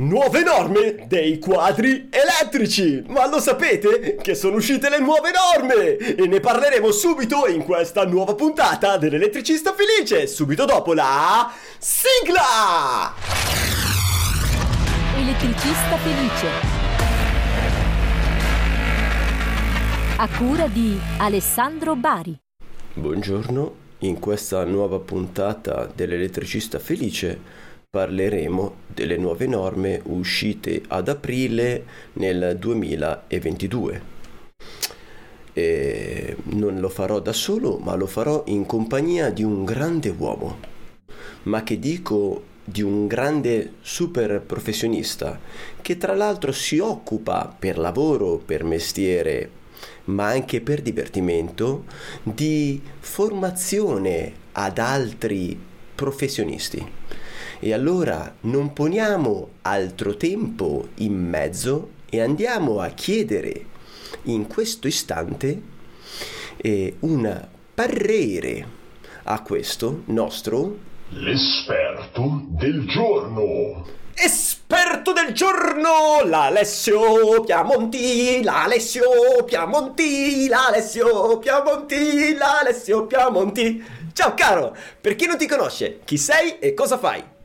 Nuove norme dei quadri elettrici! Ma lo sapete che sono uscite le nuove norme! E ne parleremo subito in questa nuova puntata dell'elettricista felice, subito dopo la sigla! Elettricista felice. A cura di Alessandro Bari. Buongiorno, in questa nuova puntata dell'elettricista felice parleremo delle nuove norme uscite ad aprile nel 2022. E non lo farò da solo, ma lo farò in compagnia di un grande uomo. Ma che dico di un grande super professionista che tra l'altro si occupa per lavoro, per mestiere, ma anche per divertimento di formazione ad altri professionisti. E allora non poniamo altro tempo in mezzo e andiamo a chiedere in questo istante eh, un parere a questo nostro L'esperto del giorno. esperto del giorno, l'Alessio Piamonti, l'Alessio Piamonti, l'Alessio Piamonti, l'Alessio Piamonti. Ciao caro, per chi non ti conosce, chi sei e cosa fai?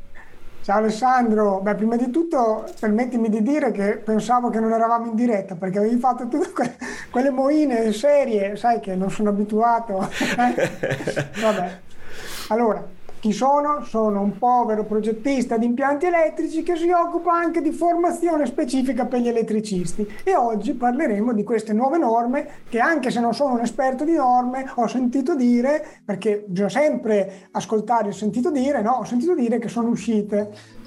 Ciao Alessandro, beh prima di tutto permettimi di dire che pensavo che non eravamo in diretta perché avevi fatto tutte que- quelle moine serie, sai che non sono abituato. eh? Vabbè, allora, chi sono? Sono un povero progettista di impianti elettrici che si occupa anche di formazione specifica per gli elettricisti e oggi parleremo di queste nuove norme che anche se non sono un esperto di norme ho sentito dire, perché bisogna sempre ascoltare il sentito dire, no? Ho sentito dire che sono uscite.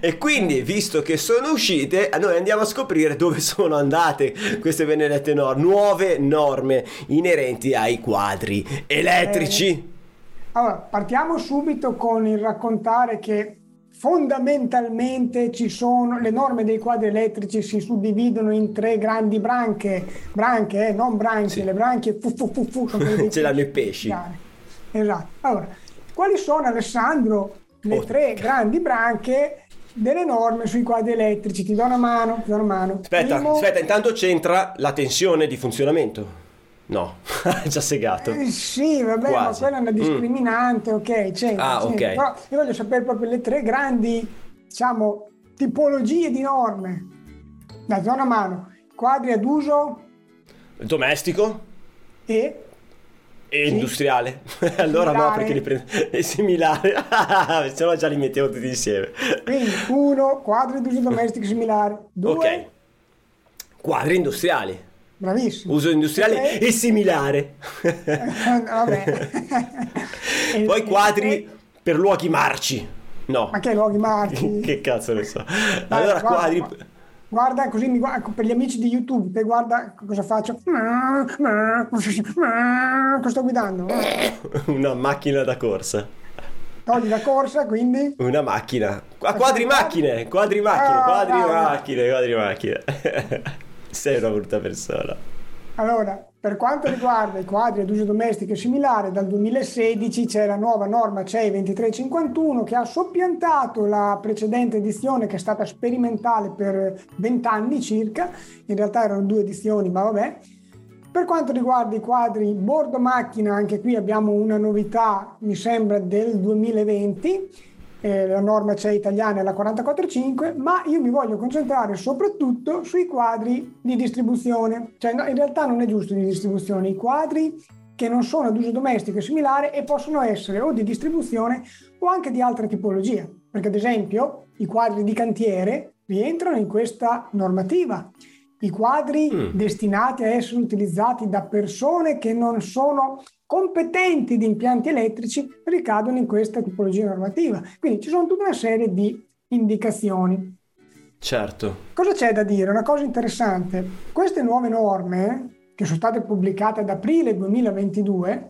E quindi, visto che sono uscite, noi andiamo a scoprire dove sono andate queste benedette norme, nuove norme inerenti ai quadri elettrici. Allora, partiamo subito con il raccontare che fondamentalmente ci sono le norme dei quadri elettrici si suddividono in tre grandi branche, branche, eh, non branche, Sì. le branche fu, fu, fu, fu, sono Ce l'hanno i pesci. Esatto. Allora, quali sono Alessandro le Oh, tre ca- grandi branche delle norme sui quadri elettrici? Ti do una mano, ti do una mano. Aspetta, Primo- aspetta, intanto c'entra la tensione di funzionamento. No, già segato. Eh, sì, vabbè, ma Quasi. quella è una Mm. discriminante, ok, c'entra, Ah, c'entra. ok. Però io voglio sapere proprio le tre grandi, diciamo, tipologie di norme. Do una mano. Quadri ad uso Domestico e e Sì. industriale. allora no, Similare. perché li prendo. È similare. Se no già li mettevo tutti insieme. quindi uno, quadri ad uso domestico similare. Due, Ok. Quadri industriali. bravissimo. Uso industriale Tre, e similare. Vabbè. Poi quadri per luoghi marci. No. Ma che luoghi marci? che cazzo ne so. Dai, allora quadri guarda. Così mi guarda, per gli amici di YouTube, te guarda cosa faccio. Cosa sto guidando? una macchina da corsa. Togli la corsa, quindi Una macchina. Ah, quadri macchine, quadri macchine, Ah, quadri bravo. macchine, quadri macchine. Sei una brutta persona. Allora, per quanto riguarda i quadri ad uso domestico e similare, dal 2016 c'è la nuova norma CEI 2351 che ha soppiantato la precedente edizione che è stata sperimentale per 20 anni circa, in realtà erano due edizioni, ma vabbè. Per quanto riguarda i quadri bordo macchina, anche qui abbiamo una novità, mi sembra, del 2020. Eh, la norma CE italiana è la 445, ma io mi voglio concentrare soprattutto sui quadri di distribuzione. Cioè, no, in realtà non è giusto di distribuzione, i quadri che non sono ad uso domestico e similare e possono essere o di distribuzione o anche di altra tipologia. Perché ad esempio i quadri di cantiere rientrano in questa normativa. I quadri Mm. destinati a essere utilizzati da persone che non sono competenti di impianti elettrici ricadono in questa tipologia normativa. Quindi ci sono tutta una serie di indicazioni. Certo. Cosa c'è da dire? Una cosa interessante. Queste nuove norme, che sono state pubblicate ad aprile 2022,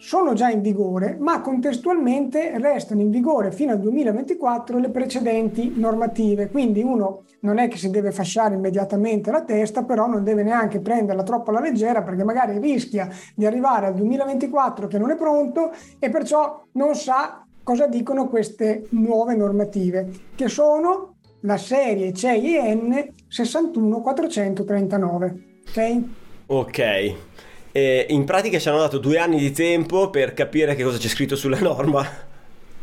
sono già in vigore, ma contestualmente restano in vigore fino al 2024 le precedenti normative. Quindi uno non è che si deve fasciare immediatamente la testa, però non deve neanche prenderla troppo alla leggera perché magari rischia di arrivare al 2024 che non è pronto e perciò non sa cosa dicono queste nuove normative, che sono la serie CEN 61439. Ok? Ok. E in pratica ci hanno dato due anni di tempo per capire che cosa c'è scritto sulla norma.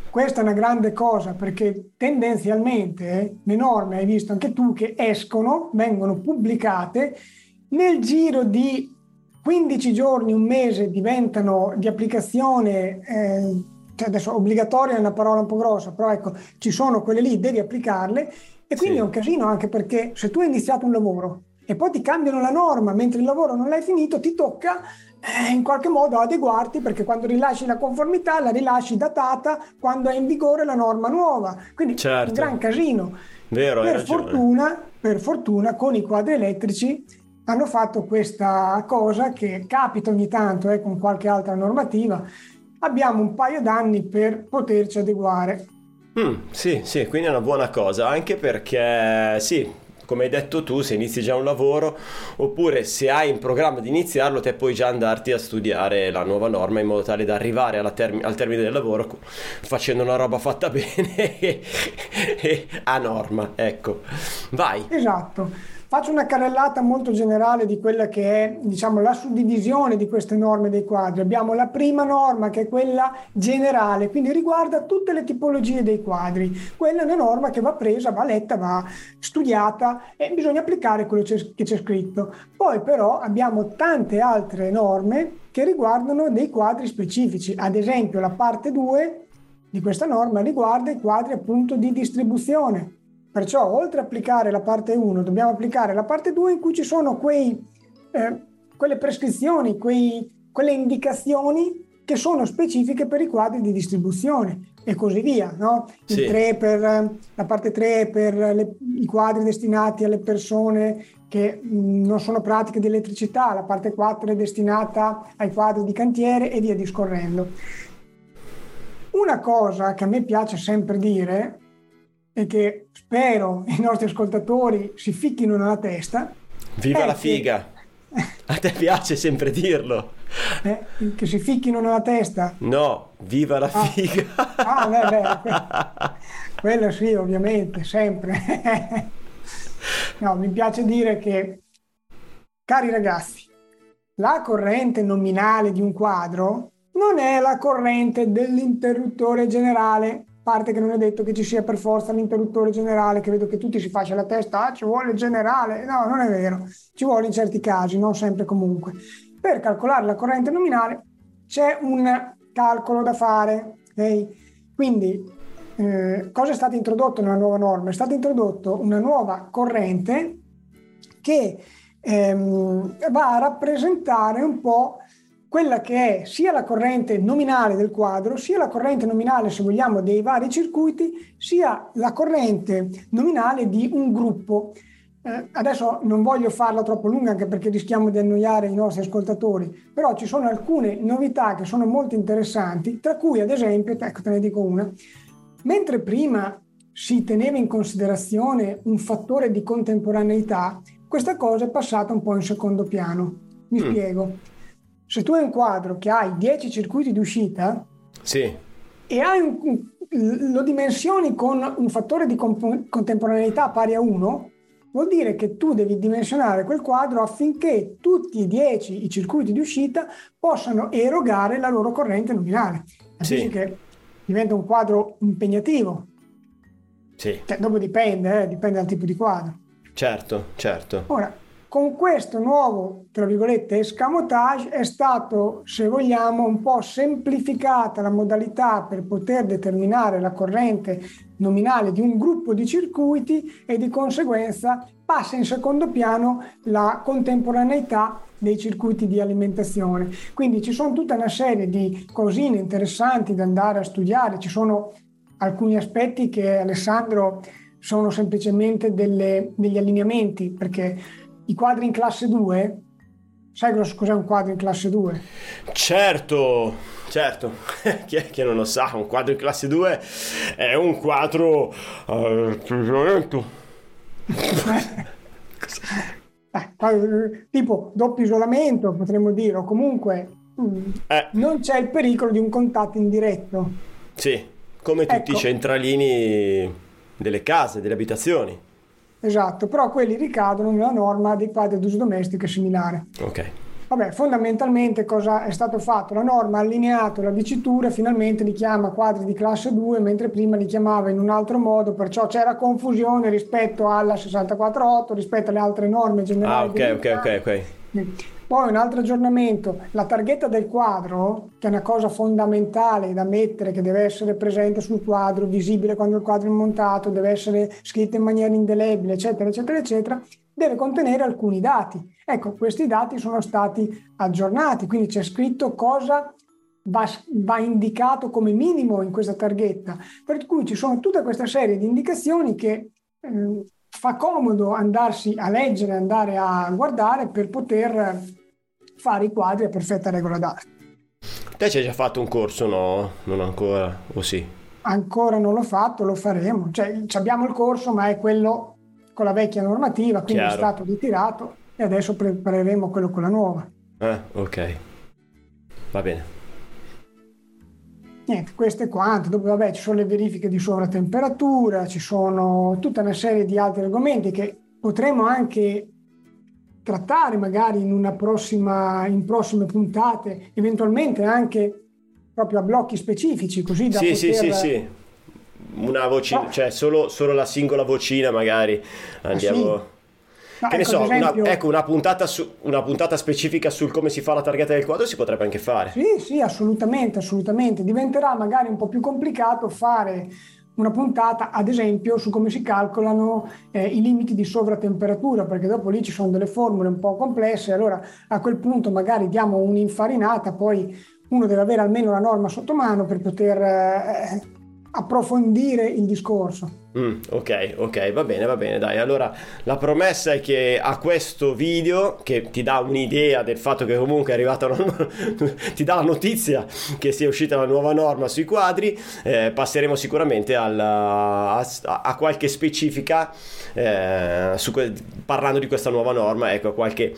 Questa è una grande cosa perché tendenzialmente eh, le norme, hai visto anche tu, che escono, vengono pubblicate, nel giro di 15 giorni, un mese diventano di applicazione, eh, cioè adesso obbligatoria è una parola un po' grossa, però ecco, ci sono quelle lì, devi applicarle e quindi Sì. è un casino anche perché se tu hai iniziato un lavoro e poi ti cambiano la norma mentre il lavoro non l'hai finito, ti tocca eh, in qualche modo adeguarti perché quando rilasci la conformità la rilasci datata quando è in vigore la norma nuova. Quindi Certo. un gran casino. Vero, Per fortuna, per fortuna con i quadri elettrici hanno fatto questa cosa che capita ogni tanto eh, con qualche altra normativa. Abbiamo un paio d'anni per poterci adeguare. Mm, sì, sì, quindi è una buona cosa, anche perché sì, come hai detto tu, se inizi già un lavoro, oppure se hai in programma di iniziarlo, te puoi già andarti a studiare la nuova norma in modo tale da arrivare termi- al termine del lavoro facendo una roba fatta bene e a norma, ecco. Vai. Esatto. Faccio una carrellata molto generale di quella che è, diciamo, la suddivisione di queste norme dei quadri. Abbiamo la prima norma che è quella generale, quindi riguarda tutte le tipologie dei quadri. Quella è una norma che va presa, va letta, va studiata e bisogna applicare quello che c'è scritto. Poi però abbiamo tante altre norme che riguardano dei quadri specifici. Ad esempio la parte 2 di questa norma riguarda i quadri appunto di distribuzione. Perciò, oltre a applicare la parte 1, dobbiamo applicare la parte 2 in cui ci sono quei, eh, quelle prescrizioni, quei- quelle indicazioni che sono specifiche per i quadri di distribuzione e così via. No? Sì. 3 per, la parte 3 è per le- i quadri destinati alle persone che mh, non sono pratiche di elettricità, la parte 4 è destinata ai quadri di cantiere e via discorrendo. Una cosa che a me piace sempre dire e che spero i nostri ascoltatori si ficchino nella testa, Viva Eh, la sì. figa! A te piace sempre dirlo? eh, che si ficchino nella testa. No, viva la Ah. figa! Ah, beh, beh, que- quello sì, ovviamente, sempre. No, mi piace dire che, cari ragazzi, la corrente nominale di un quadro non è la corrente dell'interruttore generale, parte che non è detto che ci sia per forza l'interruttore generale, che vedo che tutti si faccia la testa, ah, ci vuole il generale. No, non è vero, ci vuole in certi casi, non sempre comunque. Per calcolare la corrente nominale c'è un calcolo da fare. ok? Quindi, eh, cosa è stato introdotto nella nuova norma? È stata introdotta una nuova corrente che ehm, va a rappresentare un po' quella che è sia la corrente nominale del quadro, sia la corrente nominale, se vogliamo, dei vari circuiti, sia la corrente nominale di un gruppo. Eh, adesso non voglio farla troppo lunga anche perché rischiamo di annoiare i nostri ascoltatori, però ci sono alcune novità che sono molto interessanti, tra cui ad esempio, ecco te ne dico una, mentre prima si teneva in considerazione un fattore di contemporaneità, questa cosa è passata un po' in secondo piano. Mi Mm. spiego. Se tu hai un quadro che hai 10 circuiti di uscita Sì, e hai un- lo dimensioni con un fattore di comp- contemporaneità pari a 1, vuol dire che tu devi dimensionare quel quadro affinché tutti e 10 i circuiti di uscita possano erogare la loro corrente nominale. Capisci Sì. che diventa un quadro impegnativo. sì, Cioè, dopo dipende, eh, dipende dal tipo di quadro. certo, certo. Ora, con questo nuovo, tra virgolette, escamotage è stato, se vogliamo, un po' semplificata la modalità per poter determinare la corrente nominale di un gruppo di circuiti e di conseguenza passa in secondo piano la contemporaneità dei circuiti di alimentazione. Quindi ci sono tutta una serie di cosine interessanti da andare a studiare, ci sono alcuni aspetti che Alessandro sono semplicemente delle- degli allineamenti, perché i quadri in classe 2, sai cos- cos'è un quadro in classe 2? Certo, certo, chi è che non lo sa, un quadro in classe 2 è un quadro eh. Eh, quadro- tipo doppio isolamento, potremmo dire, o comunque mm, Eh, non c'è il pericolo di un contatto indiretto. sì, Come tutti Ecco. i centralini delle case, delle abitazioni. Esatto, però quelli ricadono nella norma dei quadri d'uso domestico e similare. Ok. Vabbè, fondamentalmente cosa è stato fatto? La norma ha allineato la dicitura, finalmente li chiama quadri di classe 2, mentre prima li chiamava in un altro modo, perciò c'era confusione rispetto alla 64.8, rispetto alle altre norme Ah, generali. ok, degli ok, ok, ok. Poi un altro aggiornamento, la targhetta del quadro, che è una cosa fondamentale da mettere, che deve essere presente sul quadro, visibile quando il quadro è montato, deve essere scritta in maniera indelebile, eccetera, eccetera, eccetera, deve contenere alcuni dati. Ecco, questi dati sono stati aggiornati, quindi c'è scritto cosa va, va indicato come minimo in questa targhetta, per cui ci sono tutta questa serie di indicazioni che eh, fa comodo andarsi a leggere, andare a guardare per poter fare i quadri a perfetta regola d'arte. Te ci hai già fatto un corso, no? Non ancora, o sì? Ancora non l'ho fatto, lo faremo. Cioè, ci abbiamo il corso, ma è quello con la vecchia normativa, quindi Chiaro. è stato ritirato e adesso prepareremo quello con la nuova. Ah, ok. Va bene. Niente, questo è quanto. Dopo, vabbè, ci sono le verifiche di sovratemperatura, ci sono tutta una serie di altri argomenti che potremo anche trattare magari in una prossima, in prossime puntate, eventualmente anche proprio a blocchi specifici, così da Sì, sì, sì, poter... sì. Una vocina, No. cioè solo, solo la singola vocina magari andiamo... No, Che ne ecco, so, ad esempio- una, ecco, una puntata, su- una puntata specifica sul come si fa la targhetta del quadro si potrebbe anche fare. Sì, sì, assolutamente, assolutamente. Diventerà magari un po' più complicato fare una puntata, ad esempio, su come si calcolano eh, i limiti di sovratemperatura, perché dopo lì ci sono delle formule un po' complesse, allora a quel punto magari diamo un'infarinata, poi uno deve avere almeno la norma sotto mano per poter eh, approfondire il discorso. Mm, ok, ok, va bene, va bene, dai. Allora, la promessa è che a questo video, che ti dà un'idea del fatto che comunque è arrivata una... ti dà la notizia che sia uscita la nuova norma sui quadri, eh, passeremo sicuramente alla- a, a qualche specifica eh, su parlando di questa nuova norma, ecco, qualche,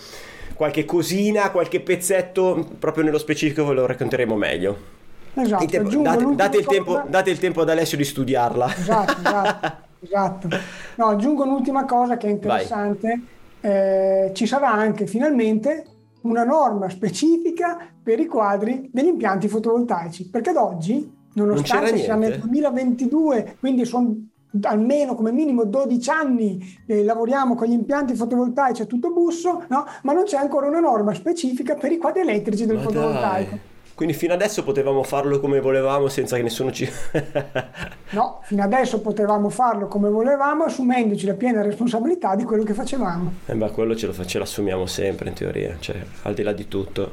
qualche cosina, qualche pezzetto proprio nello specifico ve lo racconteremo meglio. Esatto, Il tempo- date, date il tempo, cosa- date il tempo ad Alessio di studiarla. Esatto, esatto, esatto. No, aggiungo un'ultima cosa che è interessante. Eh, ci sarà anche finalmente una norma specifica per i quadri degli impianti fotovoltaici, perché ad oggi, nonostante c'era siamo nel niente? 2022, quindi sono almeno come minimo 12 anni eh, lavoriamo con gli impianti fotovoltaici a tutto busso, no? ma non c'è ancora una norma specifica per i quadri elettrici del Ma fotovoltaico. dai. Quindi fino adesso potevamo farlo come volevamo senza che nessuno ci... No, fino adesso potevamo farlo come volevamo, assumendoci la piena responsabilità di quello che facevamo. Eh beh, quello ce lo fa- ce l'assumiamo sempre in teoria, cioè al di là di tutto.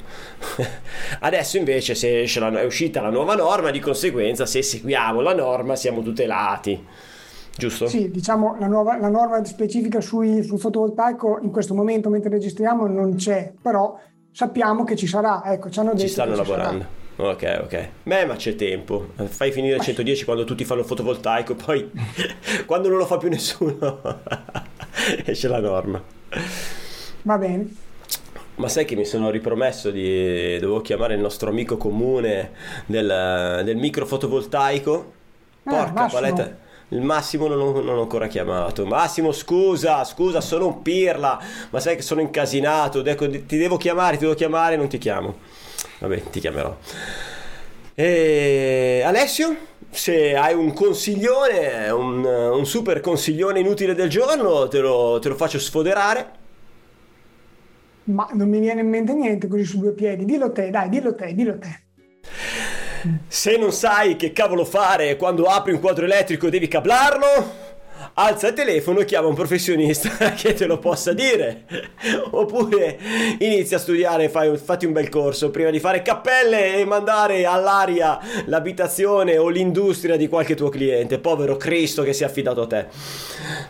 Adesso invece se la- è uscita la nuova norma, di conseguenza se seguiamo la norma siamo tutelati. Giusto? Sì, diciamo la, nuova, la norma specifica sui- sul fotovoltaico in questo momento, mentre registriamo, non c'è, però sappiamo che ci sarà. Ecco, ci hanno detto Ci stanno che ci lavorando. Ok, ok. Beh, ma c'è tempo. Fai finire il 110 quando tutti fanno fotovoltaico, poi quando non lo fa più nessuno esce la norma. Va bene. Ma sai che mi sono ripromesso di... dovevo chiamare il nostro amico comune del, del micro fotovoltaico. Ah, Porca paletta. Il Massimo non, ho- non ho ancora chiamato. Massimo, scusa, scusa, sono un pirla. Ma sai che sono incasinato. Ecco, ti devo chiamare, ti devo chiamare, non ti chiamo. Vabbè, ti chiamerò. E Alessio, se hai un consiglione, un, un super consiglione inutile del giorno, te lo, te lo faccio sfoderare. Ma non mi viene in mente niente così su due piedi. Dillo te, dai, dillo te, dillo te. Se non sai che cavolo fare quando apri un quadro elettrico e devi cablarlo, alza il telefono e chiama un professionista che te lo possa dire. Oppure inizia a studiare, fai, fatti un bel corso prima di fare cappelle e mandare all'aria l'abitazione o l'industria di qualche tuo cliente. Povero Cristo che si è affidato a te.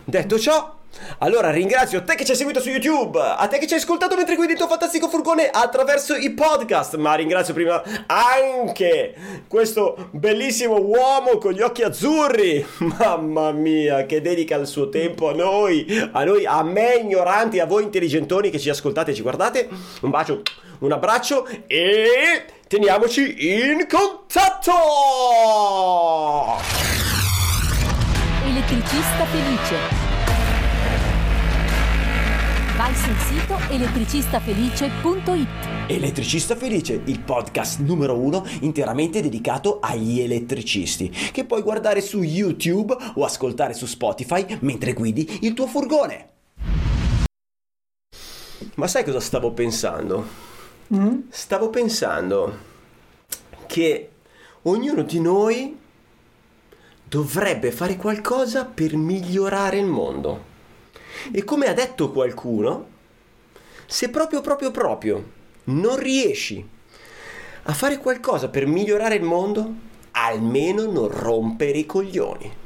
Detto ciò, allora ringrazio te che ci hai seguito su YouTube, a te che ci hai ascoltato mentre guidi il tuo fantastico furgone attraverso i podcast, ma ringrazio prima anche questo bellissimo uomo con gli occhi azzurri, mamma mia, che dedica il suo tempo a noi, a noi, a me ignoranti, a voi intelligentoni che ci ascoltate e ci guardate. Un bacio, un abbraccio e teniamoci in contatto! Elettricista felice. Vai sul sito elettricistafelice.it. Elettricista Felice, il podcast numero uno interamente dedicato agli elettricisti, che puoi guardare su YouTube o ascoltare su Spotify mentre guidi il tuo furgone. Ma sai cosa stavo pensando? Mm? Stavo pensando che ognuno di noi dovrebbe fare qualcosa per migliorare il mondo. E come ha detto qualcuno, se proprio proprio proprio non riesci a fare qualcosa per migliorare il mondo, almeno non rompere i coglioni.